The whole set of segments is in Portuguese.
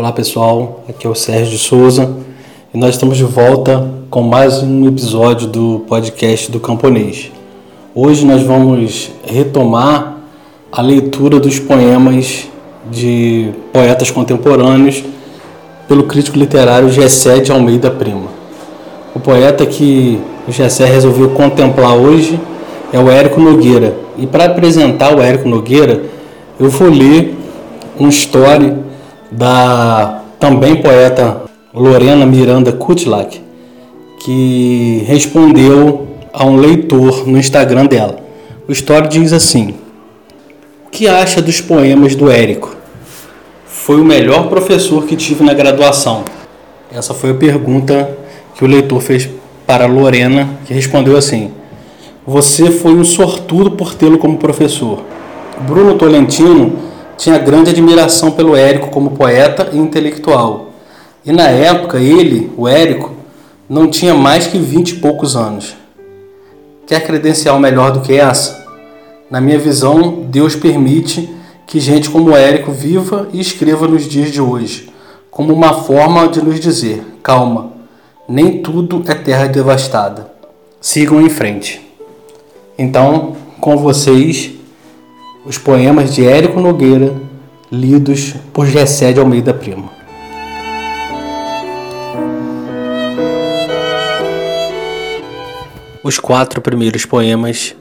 Olá pessoal, aqui é o Sérgio de Souza e nós estamos de volta com mais um episódio do podcast do Camponês. Hoje nós vamos retomar a leitura dos poemas de poetas contemporâneos pelo crítico literário Gessé de Almeida Prima. O poeta que o Gessé resolveu contemplar hoje é o Érico Nogueira. E para apresentar o Érico Nogueira, eu vou ler um story da também poeta Lorena Miranda Kutlak, que respondeu a um leitor no Instagram dela. O story diz assim: O que acha dos poemas do Érico? Foi o melhor professor que tive na graduação. Essa foi a pergunta que o leitor fez para Lorena, que respondeu assim: Você foi um sortudo por tê-lo como professor. Bruno Tolentino tinha grande admiração pelo Érico como poeta e intelectual. E na época ele, o Érico, não tinha mais que vinte e poucos anos. Quer credencial melhor do que essa? Na minha visão, Deus permite que gente como o Érico viva e escreva nos dias de hoje, como uma forma de nos dizer: calma, nem tudo é terra devastada. Sigam em frente. Então, com vocês, os poemas de Érico Nogueira, lidos por Gessé de Almeida Primo. Os quatro primeiros poemas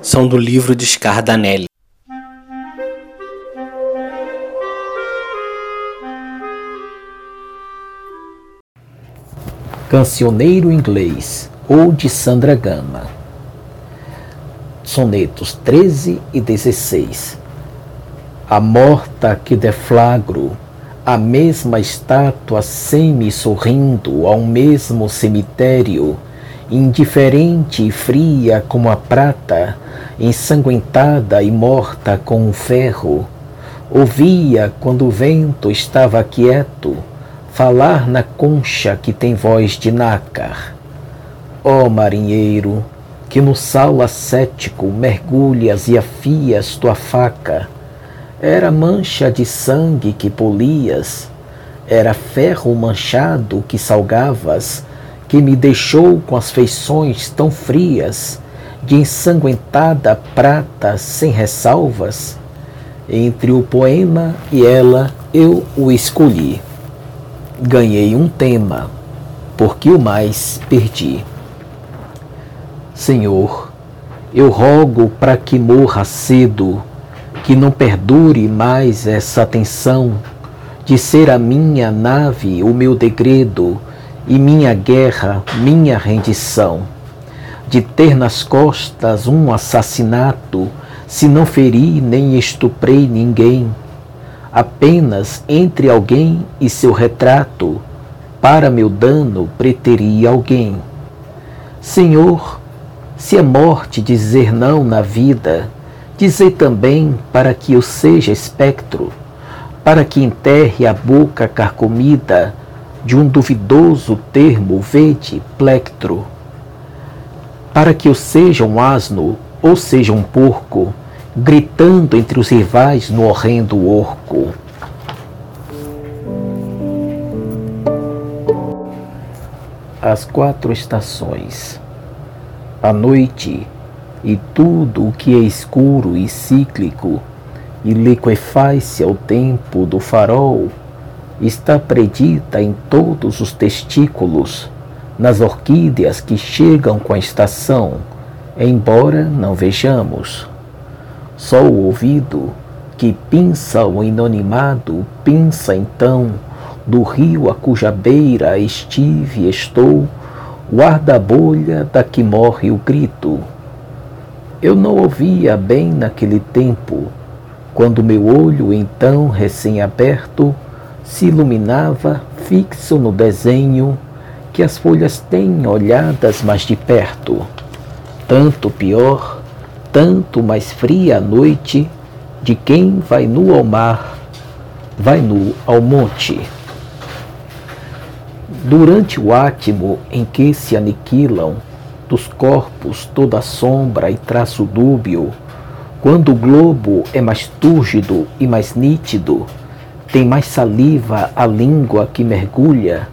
são do livro de Scardanelli. Cancioneiro Inglês ou de Sandra Gama sonetos 13 e 16. A morta que deflagro, a mesma estátua semi-sorrindo ao mesmo cemitério, indiferente e fria como a prata, ensanguentada e morta com o ferro, ouvia quando o vento estava quieto falar na concha que tem voz de nácar. Ó oh, marinheiro, que no sal ascético mergulhas e afias tua faca. Era mancha de sangue que polias, era ferro manchado que salgavas, que me deixou com as feições tão frias, de ensanguentada prata sem ressalvas. Entre o poema e ela eu o escolhi. Ganhei um tema, porque o mais perdi. Senhor, eu rogo para que morra cedo, que não perdure mais essa tensão de ser a minha nave o meu degredo e minha guerra minha rendição, de ter nas costas um assassinato, se não feri nem estuprei ninguém, apenas entre alguém e seu retrato, para meu dano preteria alguém. Senhor, se é morte dizer não na vida, dizei também para que eu seja espectro, para que enterre a boca carcomida de um duvidoso termo vede plectro, para que eu seja um asno ou seja um porco, gritando entre os rivais no horrendo orco. As quatro estações a noite e tudo o que é escuro e cíclico e liquefaz-se ao tempo do farol está predita em todos os testículos, nas orquídeas que chegam com a estação, embora não vejamos. Só o ouvido, que pinça o inanimado, pinça então do rio a cuja beira estive estou, guarda-bolha da que morre o grito. Eu não ouvia bem naquele tempo, quando meu olho, então recém-aberto, se iluminava fixo no desenho que as folhas têm olhadas mais de perto. Tanto pior, tanto mais fria a noite de quem vai nu ao mar, vai nu ao monte. Durante o átimo em que se aniquilam dos corpos toda sombra e traço dúbio, quando o globo é mais túrgido e mais nítido, tem mais saliva a língua que mergulha,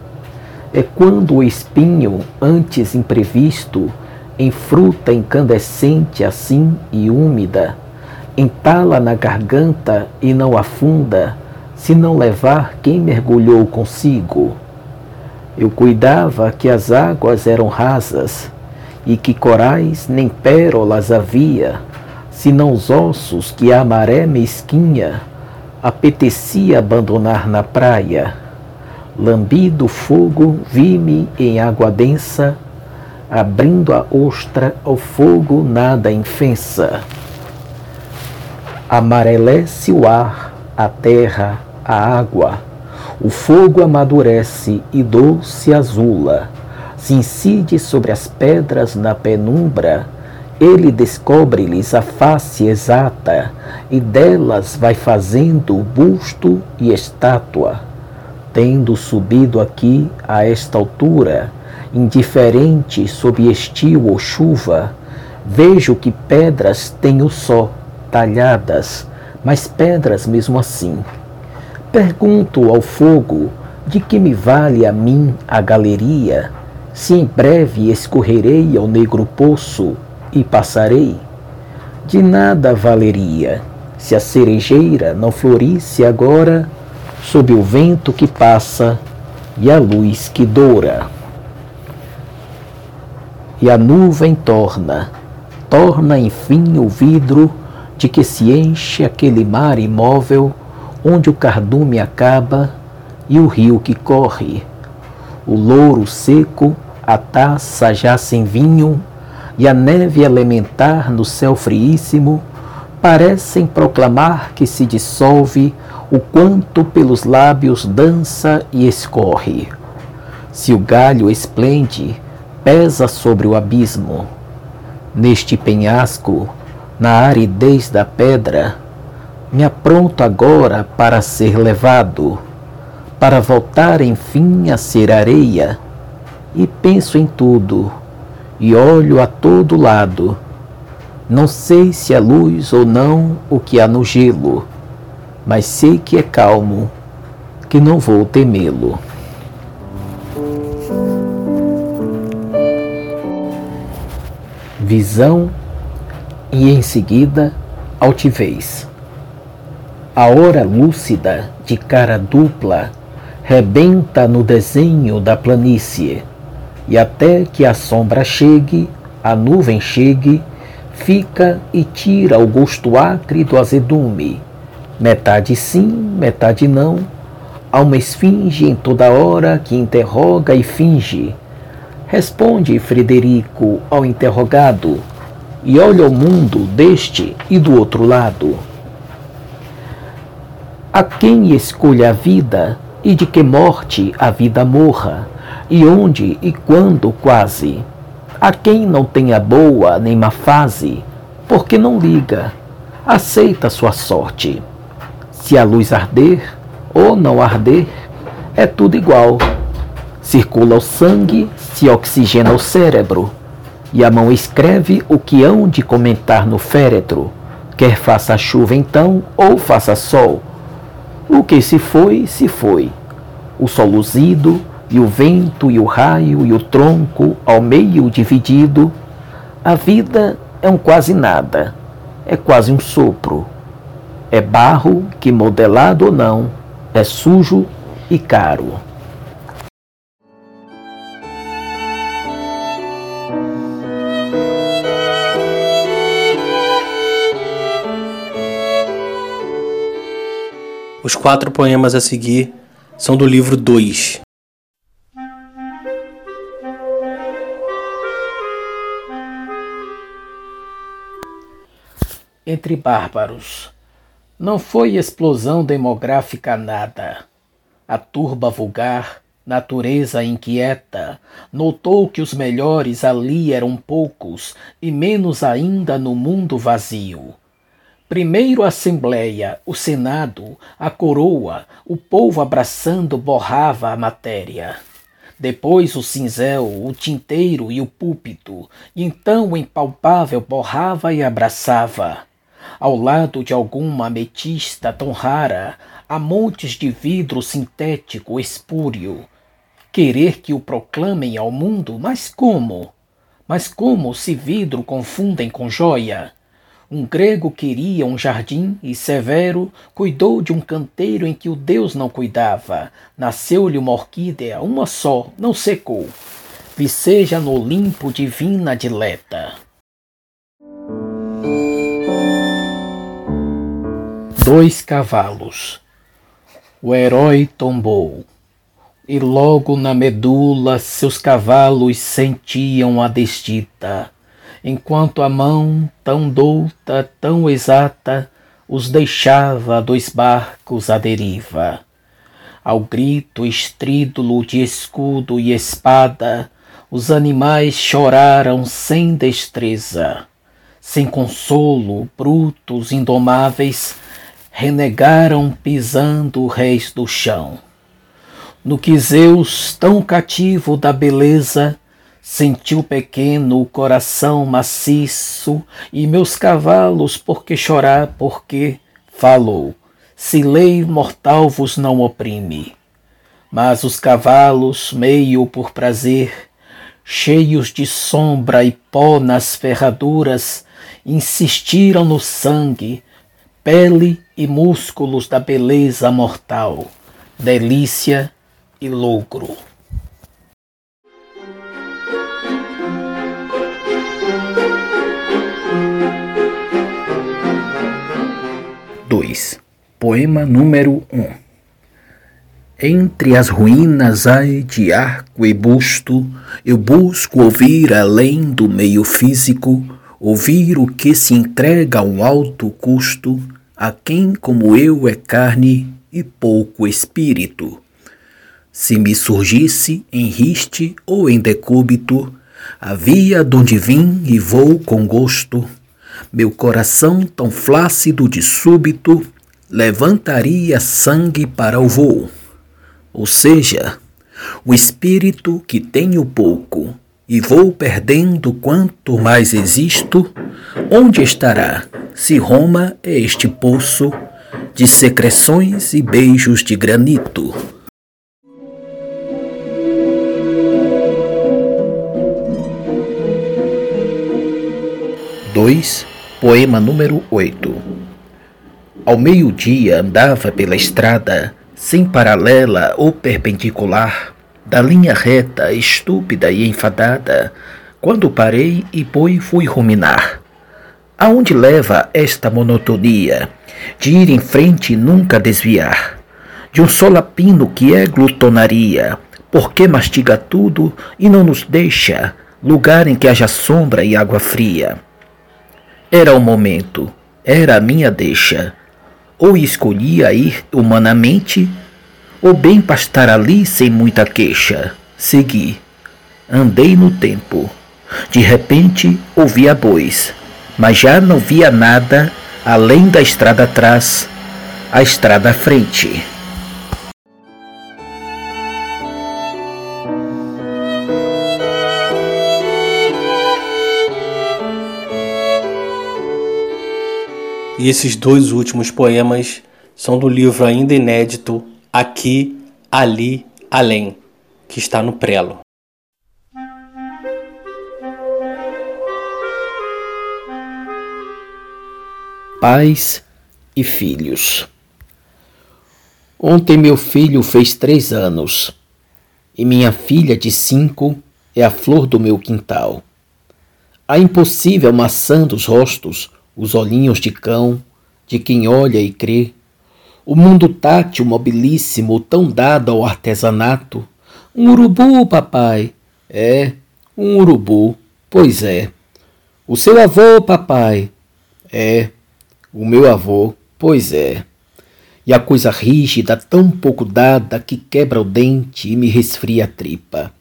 é quando o espinho, antes imprevisto, em fruta incandescente assim e úmida, entala na garganta e não afunda, se não levar quem mergulhou consigo. Eu cuidava que as águas eram rasas e que corais nem pérolas havia, senão os ossos que a maré mesquinha apetecia abandonar na praia. Lambido fogo, vi-me em água densa, abrindo a ostra ao fogo nada infensa. Amarelece o ar, a terra, a água, o fogo amadurece e doce azula, se incide sobre as pedras na penumbra, ele descobre-lhes a face exata e delas vai fazendo busto e estátua. Tendo subido aqui a esta altura, indiferente sob estio ou chuva, vejo que pedras tenho só, talhadas, mas pedras mesmo assim. Pergunto ao fogo de que me vale a mim a galeria, se em breve escorrerei ao negro poço e passarei. De nada valeria se a cerejeira não florisse agora sob o vento que passa e a luz que doura. E a nuvem torna, torna enfim o vidro de que se enche aquele mar imóvel onde o cardume acaba e o rio que corre, o louro seco, a taça já sem vinho e a neve elementar no céu friíssimo parecem proclamar que se dissolve o quanto pelos lábios dança e escorre. Se o galho esplende, pesa sobre o abismo. Neste penhasco, na aridez da pedra, me apronto agora para ser levado, para voltar enfim a ser areia, e penso em tudo e olho a todo lado. Não sei se é luz ou não o que há no gelo, mas sei que é calmo, que não vou temê-lo. Visão e em seguida altivez. A hora lúcida, de cara dupla, rebenta no desenho da planície e até que a sombra chegue, a nuvem chegue, fica e tira o gosto acre do azedume. Metade sim, metade não. Há uma esfinge em toda hora que interroga e finge. Responde Frederico ao interrogado e olha o mundo deste e do outro lado. A quem escolha a vida e de que morte a vida morra, e onde e quando quase. A quem não tenha boa nem má fase, porque não liga, aceita sua sorte. Se a luz arder ou não arder, é tudo igual. Circula o sangue, se oxigena o cérebro, e a mão escreve o que hão de comentar no féretro, quer faça chuva então ou faça sol. O que se foi, se foi. O sol luzido, e o vento e o raio e o tronco ao meio dividido, a vida é um quase nada, é quase um sopro. É barro que, modelado ou não, é sujo e caro. Os quatro poemas a seguir são do livro 2, entre bárbaros. Não foi explosão demográfica nada. A turba vulgar, natureza inquieta, notou que os melhores ali eram poucos e menos ainda no mundo vazio. Primeiro a Assembleia, o Senado, a coroa, o povo abraçando borrava a matéria. Depois o cinzel, o tinteiro e o púlpito, e então o impalpável borrava e abraçava ao lado de alguma ametista tão rara, a montes de vidro sintético espúrio. Querer que o proclamem ao mundo, mas como? Mas como se vidro confundem com joia? Um grego queria um jardim e Severo cuidou de um canteiro em que o deus não cuidava. Nasceu-lhe uma orquídea, uma só, não secou. Viceja no Olimpo divina dileta. Dois cavalos. O herói tombou, e logo na medula seus cavalos sentiam a desdita enquanto a mão tão douta, tão exata, os deixava dois barcos à deriva. Ao grito estrídulo de escudo e espada, os animais choraram sem destreza. Sem consolo, brutos, indomáveis, renegaram pisando réis do chão. No que Zeus, tão cativo da beleza, Sentiu pequeno o coração maciço e meus cavalos, por que chorar, porque falou, se lei mortal vos não oprime. Mas os cavalos, meio por prazer, cheios de sombra e pó nas ferraduras, insistiram no sangue, pele e músculos da beleza mortal, delícia e lucro. 2. Poema número 1 um. Entre as ruínas ai de arco e busto, eu busco ouvir além do meio físico, ouvir o que se entrega a um alto custo, a quem como eu é carne e pouco espírito. Se me surgisse em riste ou em decúbito, havia donde vim e vou com gosto, meu coração tão flácido de súbito levantaria sangue para o voo. Ou seja, o espírito que tenho pouco e vou perdendo quanto mais existo, onde estará se Roma é este poço de secreções e beijos de granito? 2. Poema número 8 Ao meio-dia andava pela estrada, sem paralela ou perpendicular, da linha reta, estúpida e enfadada, quando parei e poi fui ruminar. Aonde leva esta monotonia de ir em frente e nunca desviar? De um solapino que é glutonaria, porque mastiga tudo e não nos deixa lugar em que haja sombra e água fria era o momento, era a minha deixa. Ou escolhia ir humanamente, ou bem pastar ali sem muita queixa. Segui. Andei no tempo. De repente ouvia bois, mas já não via nada além da estrada atrás, a estrada à frente. E esses dois últimos poemas são do livro ainda inédito Aqui, Ali, Além, que está no prelo. Pais e filhos. Ontem meu filho fez três anos e minha filha de cinco é a flor do meu quintal. A impossível maçã dos rostos os olhinhos de cão, de quem olha e crê, o mundo tátil mobilíssimo tão dado ao artesanato. Um urubu, papai. É, um urubu, pois é. O seu avô, papai. É, o meu avô, pois é. E a coisa rígida, tão pouco dada, que quebra o dente e me resfria a tripa.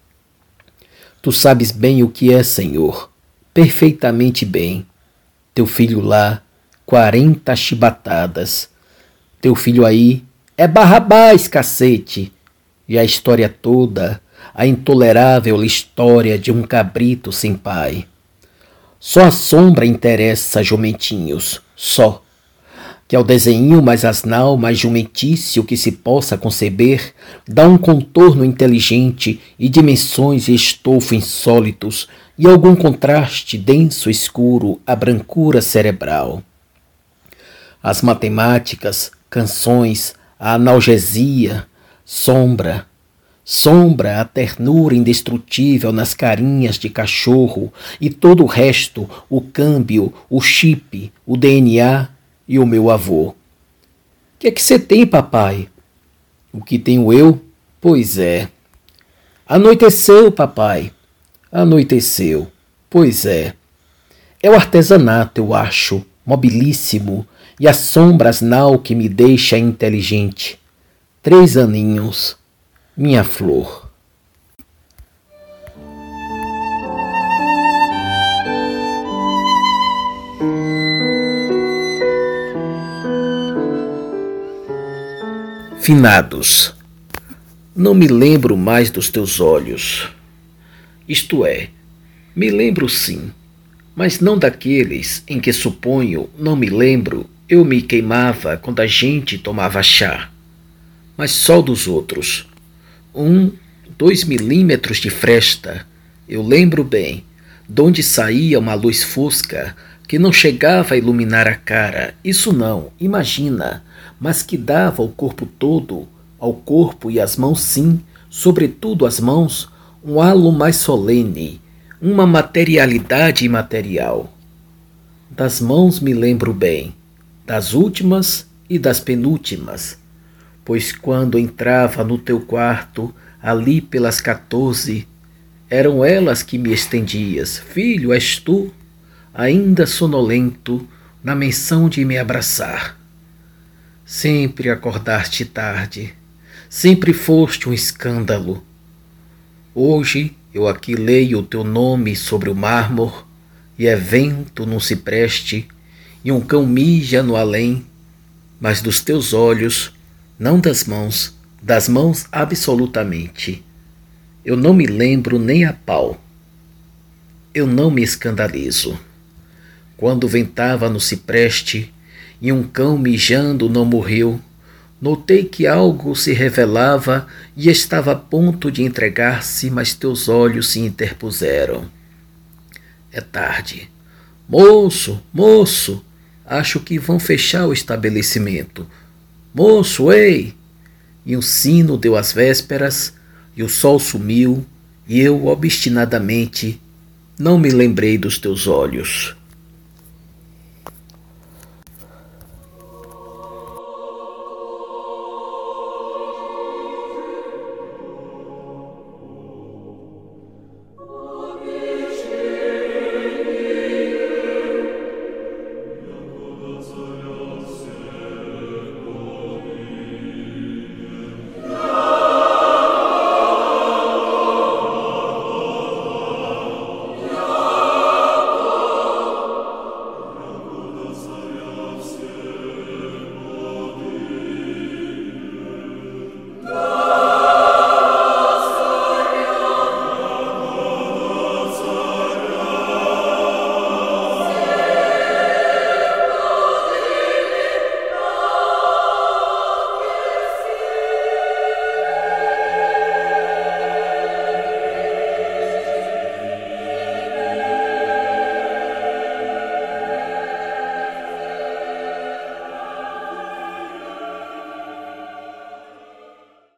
Tu sabes bem o que é, Senhor, perfeitamente bem. Teu filho lá, quarenta chibatadas. Teu filho aí é Barrabás, cacete. E a história toda, a intolerável história de um cabrito sem pai. Só a sombra interessa, jumentinhos, só. Que ao desenho mais asnal, mais jumentício que se possa conceber, dá um contorno inteligente e dimensões e estofo insólitos, e algum contraste denso escuro à brancura cerebral. As matemáticas, canções, a analgesia, sombra, sombra a ternura indestrutível nas carinhas de cachorro e todo o resto, o câmbio, o chip, o DNA e o meu avô. Que é que você tem, papai? O que tenho eu? Pois é. Anoiteceu, papai. Anoiteceu. Pois é. É o artesanato, eu acho, mobilíssimo, e as sombras nau que me deixa inteligente. Três aninhos minha flor. Finados, não me lembro mais dos teus olhos. Isto é, me lembro sim, mas não daqueles em que suponho, não me lembro, eu me queimava quando a gente tomava chá, mas só dos outros um, dois milímetros de fresta. Eu lembro bem, donde saía uma luz fosca que não chegava a iluminar a cara, isso não, imagina, mas que dava ao corpo todo, ao corpo e às mãos sim, sobretudo às mãos, um halo mais solene, uma materialidade imaterial. Das mãos me lembro bem, das últimas e das penúltimas, pois quando entrava no teu quarto, ali pelas quatorze, eram elas que me estendias. Filho, és tu, ainda sonolento, na menção de me abraçar. Sempre acordaste tarde, sempre foste um escândalo. Hoje eu aqui leio o teu nome sobre o mármore, e é vento num cipreste, e um cão mija no além, mas dos teus olhos não das mãos, das mãos absolutamente. Eu não me lembro nem a pau. Eu não me escandalizo. Quando ventava no cipreste e um cão mijando não morreu, notei que algo se revelava e estava a ponto de entregar-se, mas teus olhos se interpuseram. É tarde. Moço, moço, acho que vão fechar o estabelecimento. Moço, ei! E um sino deu as vésperas, e o sol sumiu, e eu obstinadamente não me lembrei dos teus olhos.